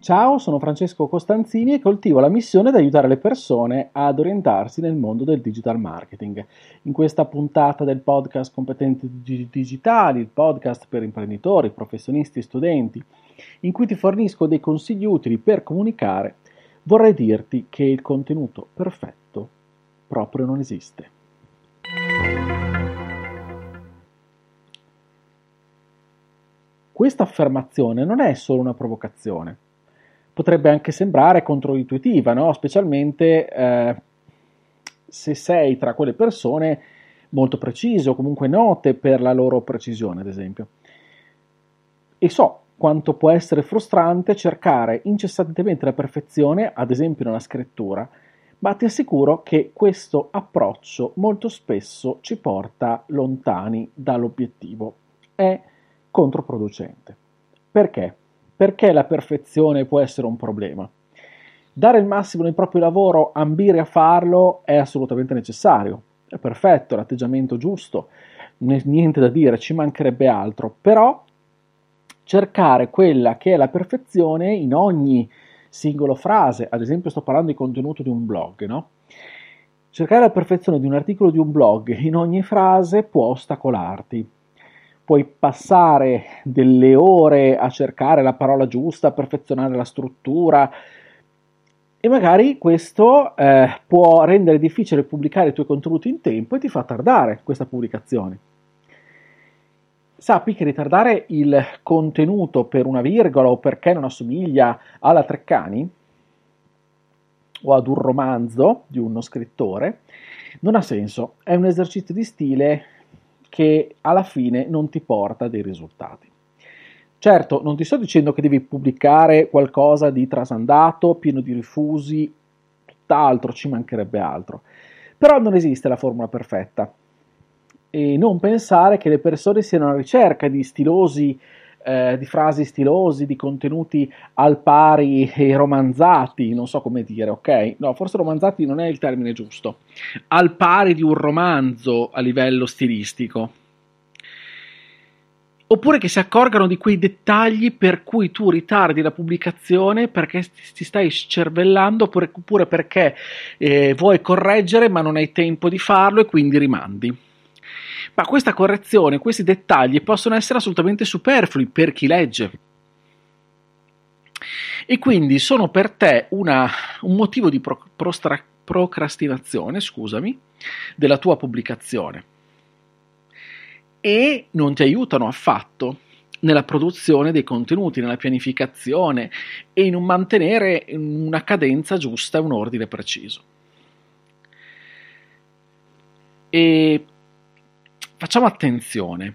Ciao, sono Francesco Costanzini e coltivo la missione di aiutare le persone ad orientarsi nel mondo del digital marketing. In questa puntata del podcast Competenti Digitali, il podcast per imprenditori, professionisti e studenti, in cui ti fornisco dei consigli utili per comunicare, vorrei dirti che il contenuto perfetto proprio non esiste. Questa affermazione non è solo una provocazione potrebbe anche sembrare controintuitiva, no? specialmente eh, se sei tra quelle persone molto precise o comunque note per la loro precisione, ad esempio. E so quanto può essere frustrante cercare incessantemente la perfezione, ad esempio nella scrittura, ma ti assicuro che questo approccio molto spesso ci porta lontani dall'obiettivo. È controproducente. Perché? Perché la perfezione può essere un problema. Dare il massimo nel proprio lavoro, ambire a farlo, è assolutamente necessario. È perfetto, l'atteggiamento giusto, niente da dire, ci mancherebbe altro, però cercare quella che è la perfezione in ogni singolo frase, ad esempio sto parlando di contenuto di un blog, no? Cercare la perfezione di un articolo di un blog in ogni frase può ostacolarti, puoi passare delle ore a cercare la parola giusta, a perfezionare la struttura e magari questo eh, può rendere difficile pubblicare i tuoi contenuti in tempo e ti fa tardare questa pubblicazione. Sappi che ritardare il contenuto per una virgola o perché non assomiglia alla Treccani o ad un romanzo di uno scrittore non ha senso, è un esercizio di stile che alla fine non ti porta dei risultati. Certo, non ti sto dicendo che devi pubblicare qualcosa di trasandato, pieno di rifusi, tutt'altro, ci mancherebbe altro. Però non esiste la formula perfetta. E non pensare che le persone siano alla ricerca di stilosi eh, di frasi stilosi, di contenuti al pari e romanzati, non so come dire, ok? No, forse romanzati non è il termine giusto, al pari di un romanzo a livello stilistico. Oppure che si accorgano di quei dettagli per cui tu ritardi la pubblicazione perché ti stai scervellando oppure, perché eh, vuoi correggere ma non hai tempo di farlo e quindi rimandi. Ma questa correzione, questi dettagli possono essere assolutamente superflui per chi legge. E quindi sono per te una, un motivo di pro, prostra, procrastinazione, scusami, della tua pubblicazione. E non ti aiutano affatto nella produzione dei contenuti, nella pianificazione e in un mantenere una cadenza giusta e un ordine preciso. E facciamo attenzione.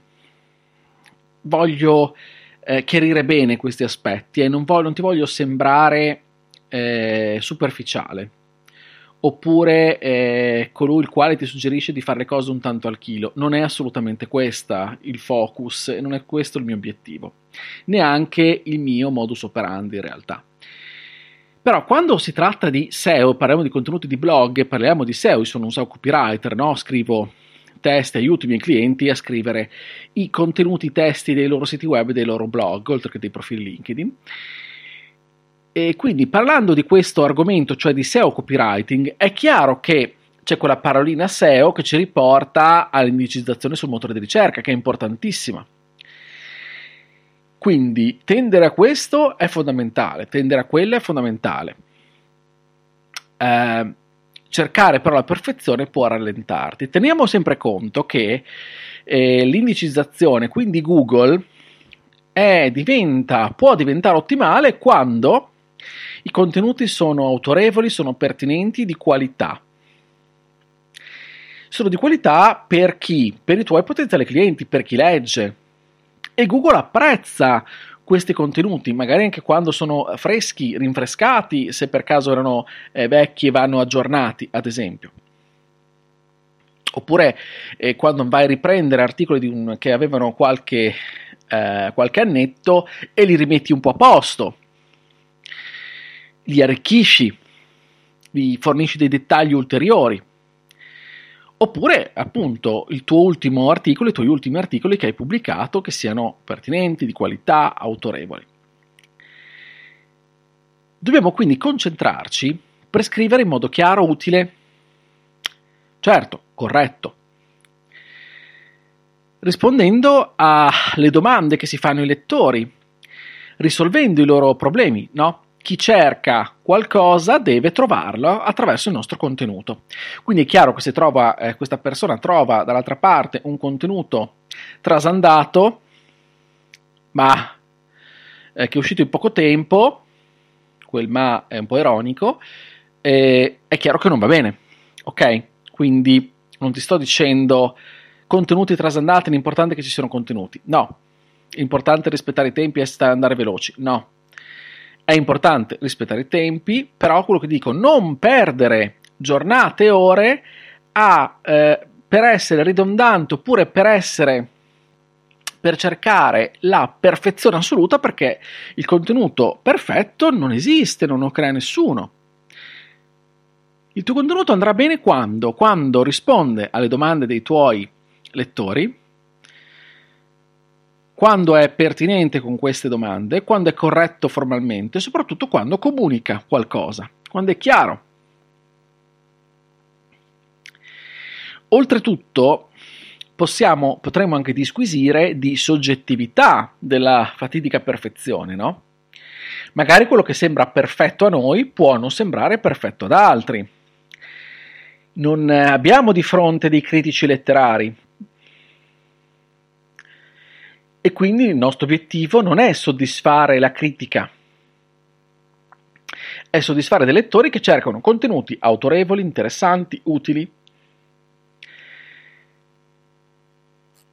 Voglio eh, chiarire bene questi aspetti e non, voglio, non ti voglio sembrare eh, superficiale oppure eh, colui il quale ti suggerisce di fare le cose un tanto al chilo. Non è assolutamente questo il focus non è questo il mio obiettivo, neanche il mio modus operandi in realtà. Però quando si tratta di SEO, parliamo di contenuti di blog, parliamo di SEO, io sono un SEO copywriter, no? scrivo testi, aiuto i miei clienti a scrivere i contenuti testi dei loro siti web e dei loro blog, oltre che dei profili LinkedIn. E quindi parlando di questo argomento, cioè di SEO copywriting, è chiaro che c'è quella parolina SEO che ci riporta all'indicizzazione sul motore di ricerca, che è importantissima. Quindi tendere a questo è fondamentale, tendere a quello è fondamentale. Eh, cercare però la perfezione può rallentarti. Teniamo sempre conto che eh, l'indicizzazione, quindi Google, è, diventa, può diventare ottimale quando i contenuti sono autorevoli, sono pertinenti, di qualità. Sono di qualità per chi? Per i tuoi potenziali clienti, per chi legge. E Google apprezza questi contenuti, magari anche quando sono freschi, rinfrescati, se per caso erano eh, vecchi e vanno aggiornati, ad esempio. Oppure eh, quando vai a riprendere articoli un, che avevano qualche, eh, qualche annetto e li rimetti un po' a posto, li arricchisci, li fornisci dei dettagli ulteriori. Oppure, appunto, il tuo ultimo articolo, i tuoi ultimi articoli che hai pubblicato che siano pertinenti, di qualità, autorevoli. Dobbiamo quindi concentrarci per scrivere in modo chiaro, utile, certo, corretto, rispondendo alle domande che si fanno i lettori, risolvendo i loro problemi, no? Chi cerca qualcosa deve trovarlo attraverso il nostro contenuto. Quindi è chiaro che se trova, eh, questa persona trova dall'altra parte un contenuto trasandato, ma eh, che è uscito in poco tempo, quel ma è un po' ironico, eh, è chiaro che non va bene. Ok? Quindi non ti sto dicendo contenuti trasandati, l'importante è che ci siano contenuti. No. L'importante è rispettare i tempi e andare veloci. No. È importante rispettare i tempi, però quello che dico, non perdere giornate e ore a, eh, per essere ridondante oppure per essere per cercare la perfezione assoluta perché il contenuto perfetto non esiste, non lo crea nessuno. Il tuo contenuto andrà bene quando? Quando risponde alle domande dei tuoi lettori, quando è pertinente con queste domande, quando è corretto formalmente soprattutto quando comunica qualcosa, quando è chiaro. Oltretutto, possiamo, potremmo anche disquisire di soggettività della fatidica perfezione, no? Magari quello che sembra perfetto a noi può non sembrare perfetto ad altri non abbiamo di fronte dei critici letterari. E quindi il nostro obiettivo non è soddisfare la critica, è soddisfare dei lettori che cercano contenuti autorevoli, interessanti, utili.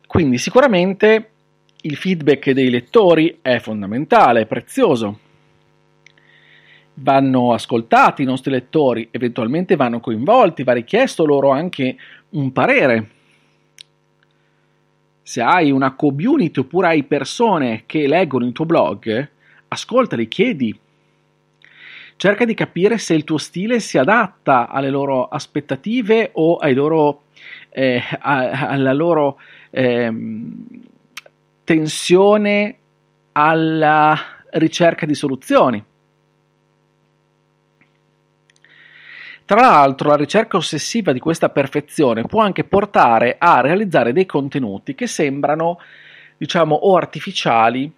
Quindi sicuramente il feedback dei lettori è fondamentale, è prezioso vanno ascoltati i nostri lettori, eventualmente vanno coinvolti, va richiesto loro anche un parere. Se hai una community oppure hai persone che leggono il tuo blog, ascoltali, chiedi. Cerca di capire se il tuo stile si adatta alle loro aspettative o loro, eh, alla loro eh, tensione alla ricerca di soluzioni. Tra l'altro, la ricerca ossessiva di questa perfezione può anche portare a realizzare dei contenuti che sembrano, diciamo, o artificiali,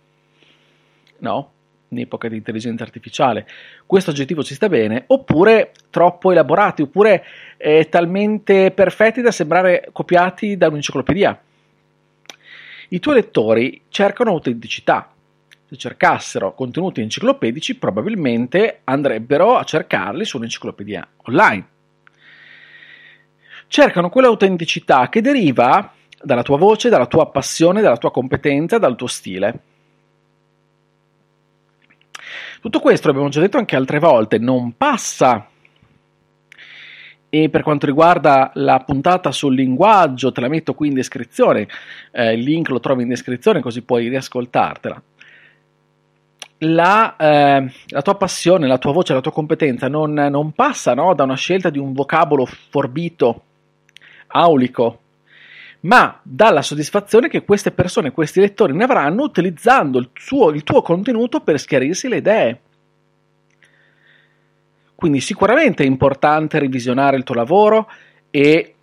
no? In epoca di intelligenza artificiale, questo aggettivo ci sta bene, oppure troppo elaborati, oppure eh, talmente perfetti da sembrare copiati da un'enciclopedia. I tuoi lettori cercano autenticità, cercassero contenuti enciclopedici, probabilmente andrebbero a cercarli su un'enciclopedia online. Cercano quell'autenticità che deriva dalla tua voce, dalla tua passione, dalla tua competenza, dal tuo stile. Tutto questo, l'abbiamo già detto anche altre volte, non passa e per quanto riguarda la puntata sul linguaggio, te la metto qui in descrizione, eh, il link lo trovi in descrizione così puoi riascoltartela la, eh, la, tua passione, la tua voce, la tua competenza non, non passa no, da una scelta di un vocabolo forbito, aulico, ma dalla soddisfazione che queste persone, questi lettori ne avranno utilizzando il, suo, il tuo contenuto per schiarirsi le idee. Quindi sicuramente è importante revisionare il tuo lavoro e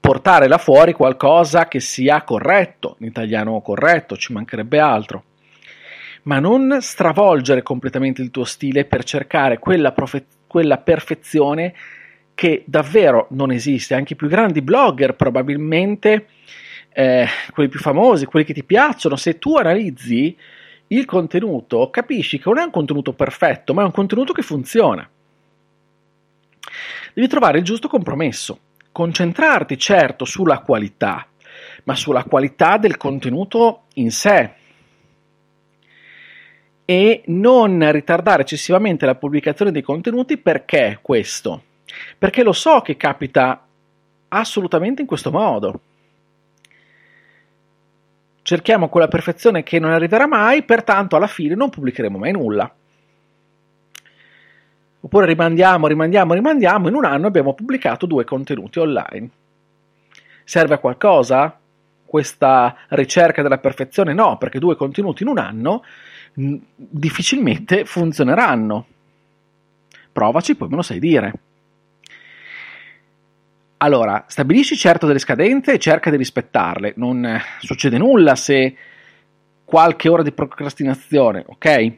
portare là fuori qualcosa che sia corretto, in italiano corretto, ci mancherebbe altro ma non stravolgere completamente il tuo stile per cercare quella, profe- quella perfezione che davvero non esiste. Anche i più grandi blogger probabilmente, eh, quelli più famosi, quelli che ti piacciono, se tu analizzi il contenuto, capisci che non è un contenuto perfetto, ma è un contenuto che funziona. Devi trovare il giusto compromesso, concentrarti certo sulla qualità, ma sulla qualità del contenuto in sé, e non ritardare eccessivamente la pubblicazione dei contenuti perché questo? Perché lo so che capita assolutamente in questo modo. Cerchiamo quella perfezione che non arriverà mai, pertanto alla fine non pubblicheremo mai nulla. Oppure rimandiamo, rimandiamo, rimandiamo, in un anno abbiamo pubblicato due contenuti online. Serve a qualcosa questa ricerca della perfezione? No, perché due contenuti in un anno difficilmente funzioneranno. Provaci, poi me lo sai dire. Allora, stabilisci certo delle scadenze e cerca di rispettarle. Non eh, succede nulla se qualche ora di procrastinazione, ok?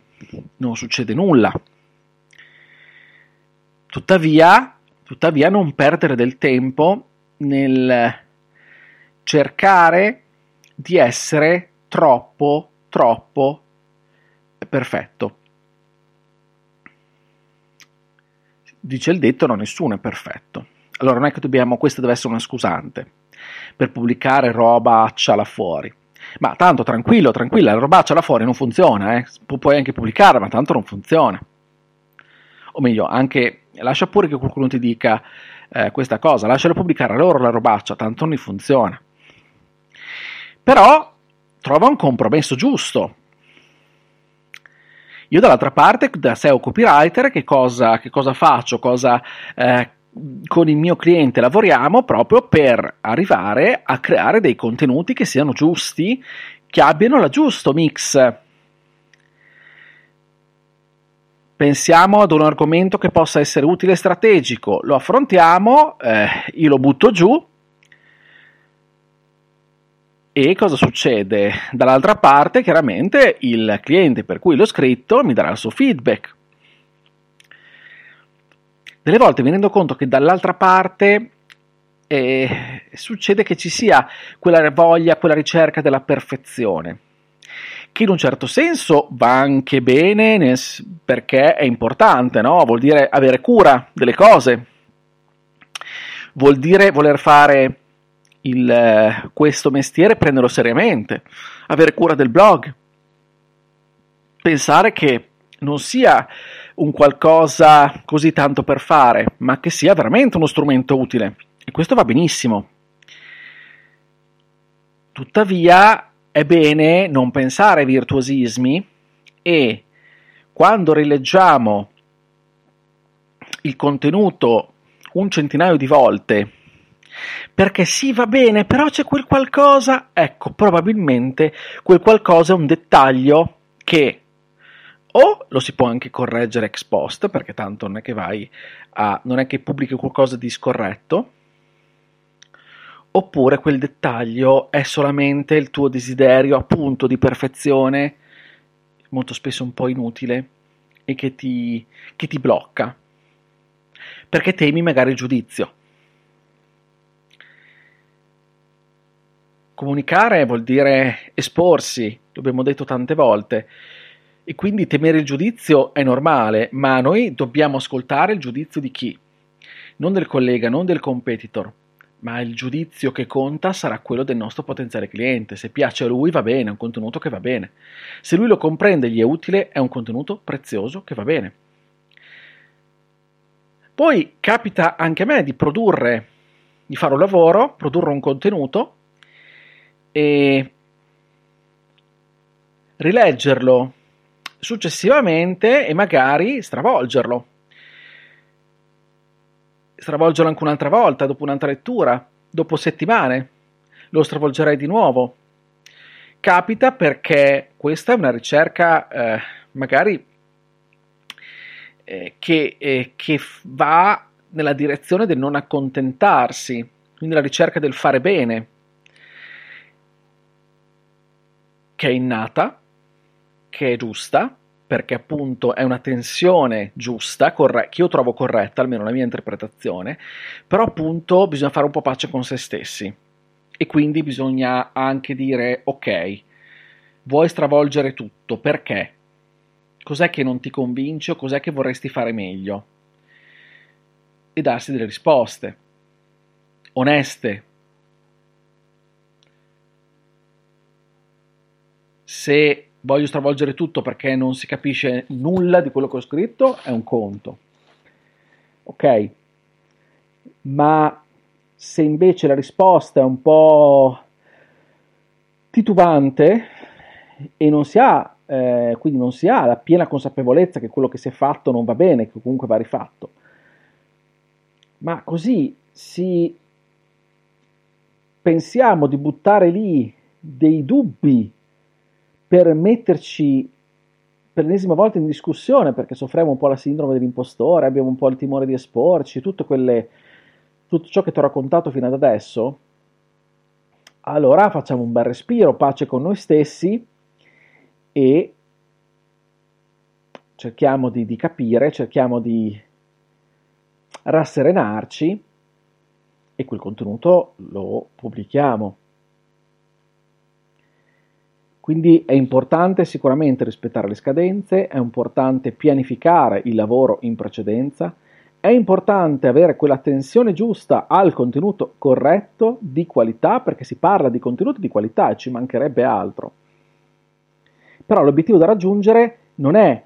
Non succede nulla. Tuttavia, tuttavia non perdere del tempo nel cercare di essere troppo, troppo perfetto. Dice il detto, no, nessuno è perfetto. Allora non è che dobbiamo, questa deve essere una scusante per pubblicare roba là fuori. Ma tanto tranquillo, tranquilla, la robaccia là fuori non funziona, eh. Pu- puoi anche pubblicarla, ma tanto non funziona. O meglio, anche lascia pure che qualcuno ti dica eh, questa cosa, lascialo pubblicare loro la robaccia, tanto non funziona. Però trova un compromesso giusto. Io dall'altra parte, da SEO copywriter, che cosa, che cosa faccio? Cosa, eh, con il mio cliente lavoriamo proprio per arrivare a creare dei contenuti che siano giusti, che abbiano la giusto mix. Pensiamo ad un argomento che possa essere utile e strategico, lo affrontiamo, eh, io lo butto giù e cosa succede? Dall'altra parte, chiaramente, il cliente per cui l'ho scritto mi darà il suo feedback delle volte mi rendo conto che dall'altra parte eh, succede che ci sia quella voglia, quella ricerca della perfezione, che in un certo senso va anche bene nel, perché è importante, no? vuol dire avere cura delle cose, vuol dire voler fare il, questo mestiere, prenderlo seriamente, avere cura del blog, pensare che non sia un qualcosa così tanto per fare, ma che sia veramente uno strumento utile. E questo va benissimo. Tuttavia è bene non pensare ai virtuosismi e quando rileggiamo il contenuto un centinaio di volte perché sì va bene, però c'è quel qualcosa, ecco, probabilmente quel qualcosa è un dettaglio che o lo si può anche correggere ex post, perché tanto non è che vai a, non è che pubblichi qualcosa di scorretto, oppure quel dettaglio è solamente il tuo desiderio appunto di perfezione, molto spesso un po' inutile, e che ti, che ti blocca, perché temi magari il giudizio. Comunicare vuol dire esporsi, l'abbiamo detto tante volte, e quindi temere il giudizio è normale, ma noi dobbiamo ascoltare il giudizio di chi? Non del collega, non del competitor, ma il giudizio che conta sarà quello del nostro potenziale cliente. Se piace a lui va bene, è un contenuto che va bene. Se lui lo comprende e gli è utile, è un contenuto prezioso che va bene. Poi capita anche a me di produrre, di fare un lavoro, produrre un contenuto e rileggerlo successivamente e magari stravolgerlo. Stravolgerlo anche un'altra volta, dopo un'altra lettura, dopo settimane. Lo stravolgerei di nuovo. Capita perché questa è una ricerca eh, magari eh, che, eh, che va nella direzione del non accontentarsi, quindi la ricerca del fare bene, che è innata, che è giusta, perché appunto è una tensione giusta, corre- che io trovo corretta, almeno la mia interpretazione, però appunto bisogna fare un po' pace con se stessi e quindi bisogna anche dire ok, vuoi stravolgere tutto, perché? Cos'è che non ti convince o cos'è che vorresti fare meglio? E darsi delle risposte oneste. Se voglio stravolgere tutto perché non si capisce nulla di quello che ho scritto, è un conto. Ok? Ma Se invece la risposta è un po' titubante e non si ha, eh, quindi non si ha la piena consapevolezza che quello che si è fatto non va bene, che comunque va rifatto, ma così si pensiamo di buttare lì dei dubbi per metterci per l'ennesima volta in discussione perché soffriamo un po' la sindrome dell'impostore, abbiamo un po' il timore di esporci, quelle, tutto ciò che ti ho raccontato fino ad adesso, allora facciamo un bel respiro, pace con noi stessi e cerchiamo di, di capire, cerchiamo di rasserenarci e quel contenuto lo pubblichiamo. Quindi è importante sicuramente rispettare le scadenze, è importante pianificare il lavoro in precedenza, è importante avere quella tensione giusta al contenuto corretto di qualità, perché si parla di contenuti di qualità e ci mancherebbe altro. Però l'obiettivo da raggiungere non è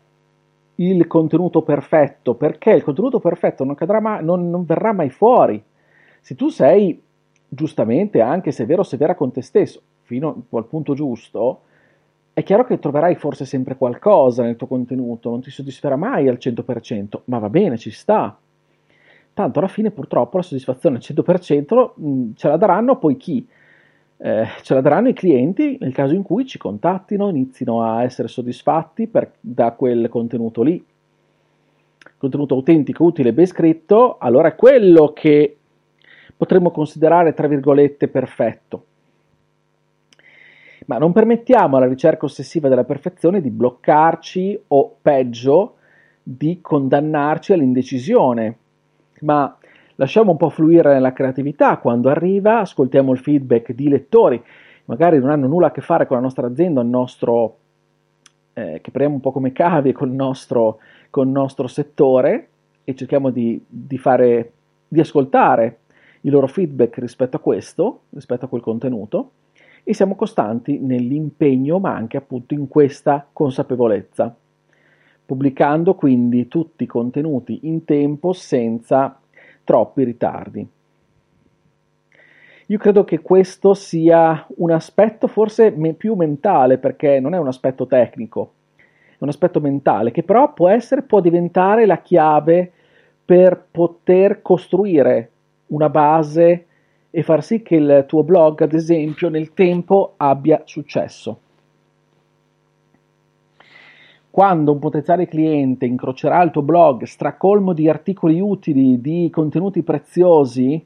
il contenuto perfetto, perché il contenuto perfetto non, mai, non, non verrà mai fuori. Se tu sei giustamente, anche se è vero, severa con te stesso, fino al punto giusto, è chiaro che troverai forse sempre qualcosa nel tuo contenuto, non ti soddisferà mai al 100%, ma va bene, ci sta. Tanto alla fine purtroppo la soddisfazione al 100% mh, ce la daranno poi chi? Eh, ce la daranno i clienti nel caso in cui ci contattino, inizino a essere soddisfatti per, da quel contenuto lì. Contenuto autentico, utile, ben scritto, allora è quello che potremmo considerare, tra virgolette, perfetto. Ma non permettiamo alla ricerca ossessiva della perfezione di bloccarci o, peggio, di condannarci all'indecisione, ma lasciamo un po' fluire nella creatività. Quando arriva, ascoltiamo il feedback di lettori, magari non hanno nulla a che fare con la nostra azienda, il nostro, eh, che prendiamo un po' come cavie col nostro, col nostro settore e cerchiamo di, di, fare, di ascoltare i loro feedback rispetto a questo, rispetto a quel contenuto e siamo costanti nell'impegno ma anche appunto in questa consapevolezza, pubblicando quindi tutti i contenuti in tempo senza troppi ritardi. Io credo che questo sia un aspetto forse più mentale perché non è un aspetto tecnico, è un aspetto mentale che però può essere, può diventare la chiave per poter costruire una base e far sì che il tuo blog, ad esempio, nel tempo abbia successo. Quando un potenziale cliente incrocerà il tuo blog stracolmo di articoli utili, di contenuti preziosi,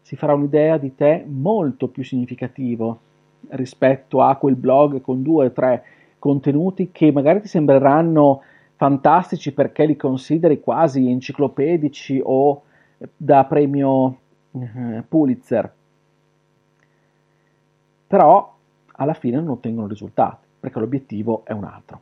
si farà un'idea di te molto più significativo rispetto a quel blog con due o tre contenuti che magari ti sembreranno fantastici perché li consideri quasi enciclopedici o da premio Pulitzer. Però alla fine non ottengono risultati perché l'obiettivo è un altro.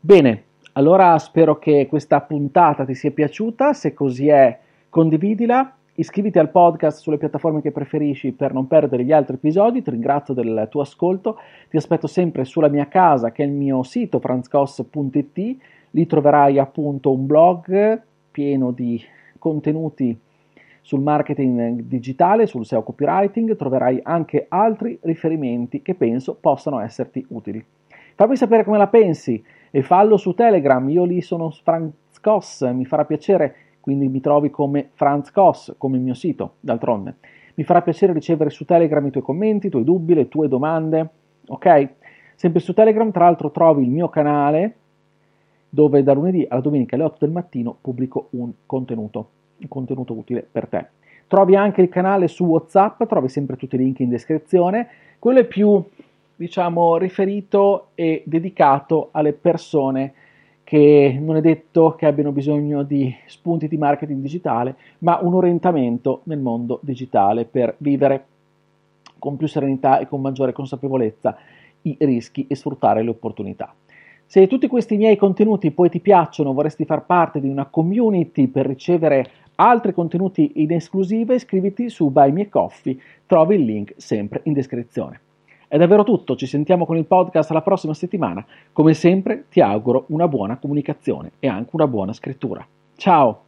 Bene, allora spero che questa puntata ti sia piaciuta, se così è condividila, iscriviti al podcast sulle piattaforme che preferisci per non perdere gli altri episodi, ti ringrazio del tuo ascolto, ti aspetto sempre sulla mia casa che è il mio sito franzcos.it, lì troverai appunto un blog pieno di contenuti sul marketing digitale, sul SEO copywriting, troverai anche altri riferimenti che penso possano esserti utili. Fammi sapere come la pensi e fallo su Telegram, io lì sono Franz Koss, mi farà piacere, quindi mi trovi come Franz Koss, come il mio sito, d'altronde. Mi farà piacere ricevere su Telegram i tuoi commenti, i tuoi dubbi, le tue domande, ok? Sempre su Telegram, tra l'altro, trovi il mio canale dove da lunedì alla domenica alle 8 del mattino pubblico un contenuto, un contenuto utile per te. Trovi anche il canale su WhatsApp, trovi sempre tutti i link in descrizione. Quello è più, diciamo, riferito e dedicato alle persone che non è detto che abbiano bisogno di spunti di marketing digitale, ma un orientamento nel mondo digitale per vivere con più serenità e con maggiore consapevolezza i rischi e sfruttare le opportunità. Se tutti questi miei contenuti poi ti piacciono, vorresti far parte di una community per ricevere altri contenuti in esclusiva, iscriviti su Buy Me Coffee, trovi il link sempre in descrizione. È davvero tutto, ci sentiamo con il podcast la prossima settimana. Come sempre ti auguro una buona comunicazione e anche una buona scrittura. Ciao!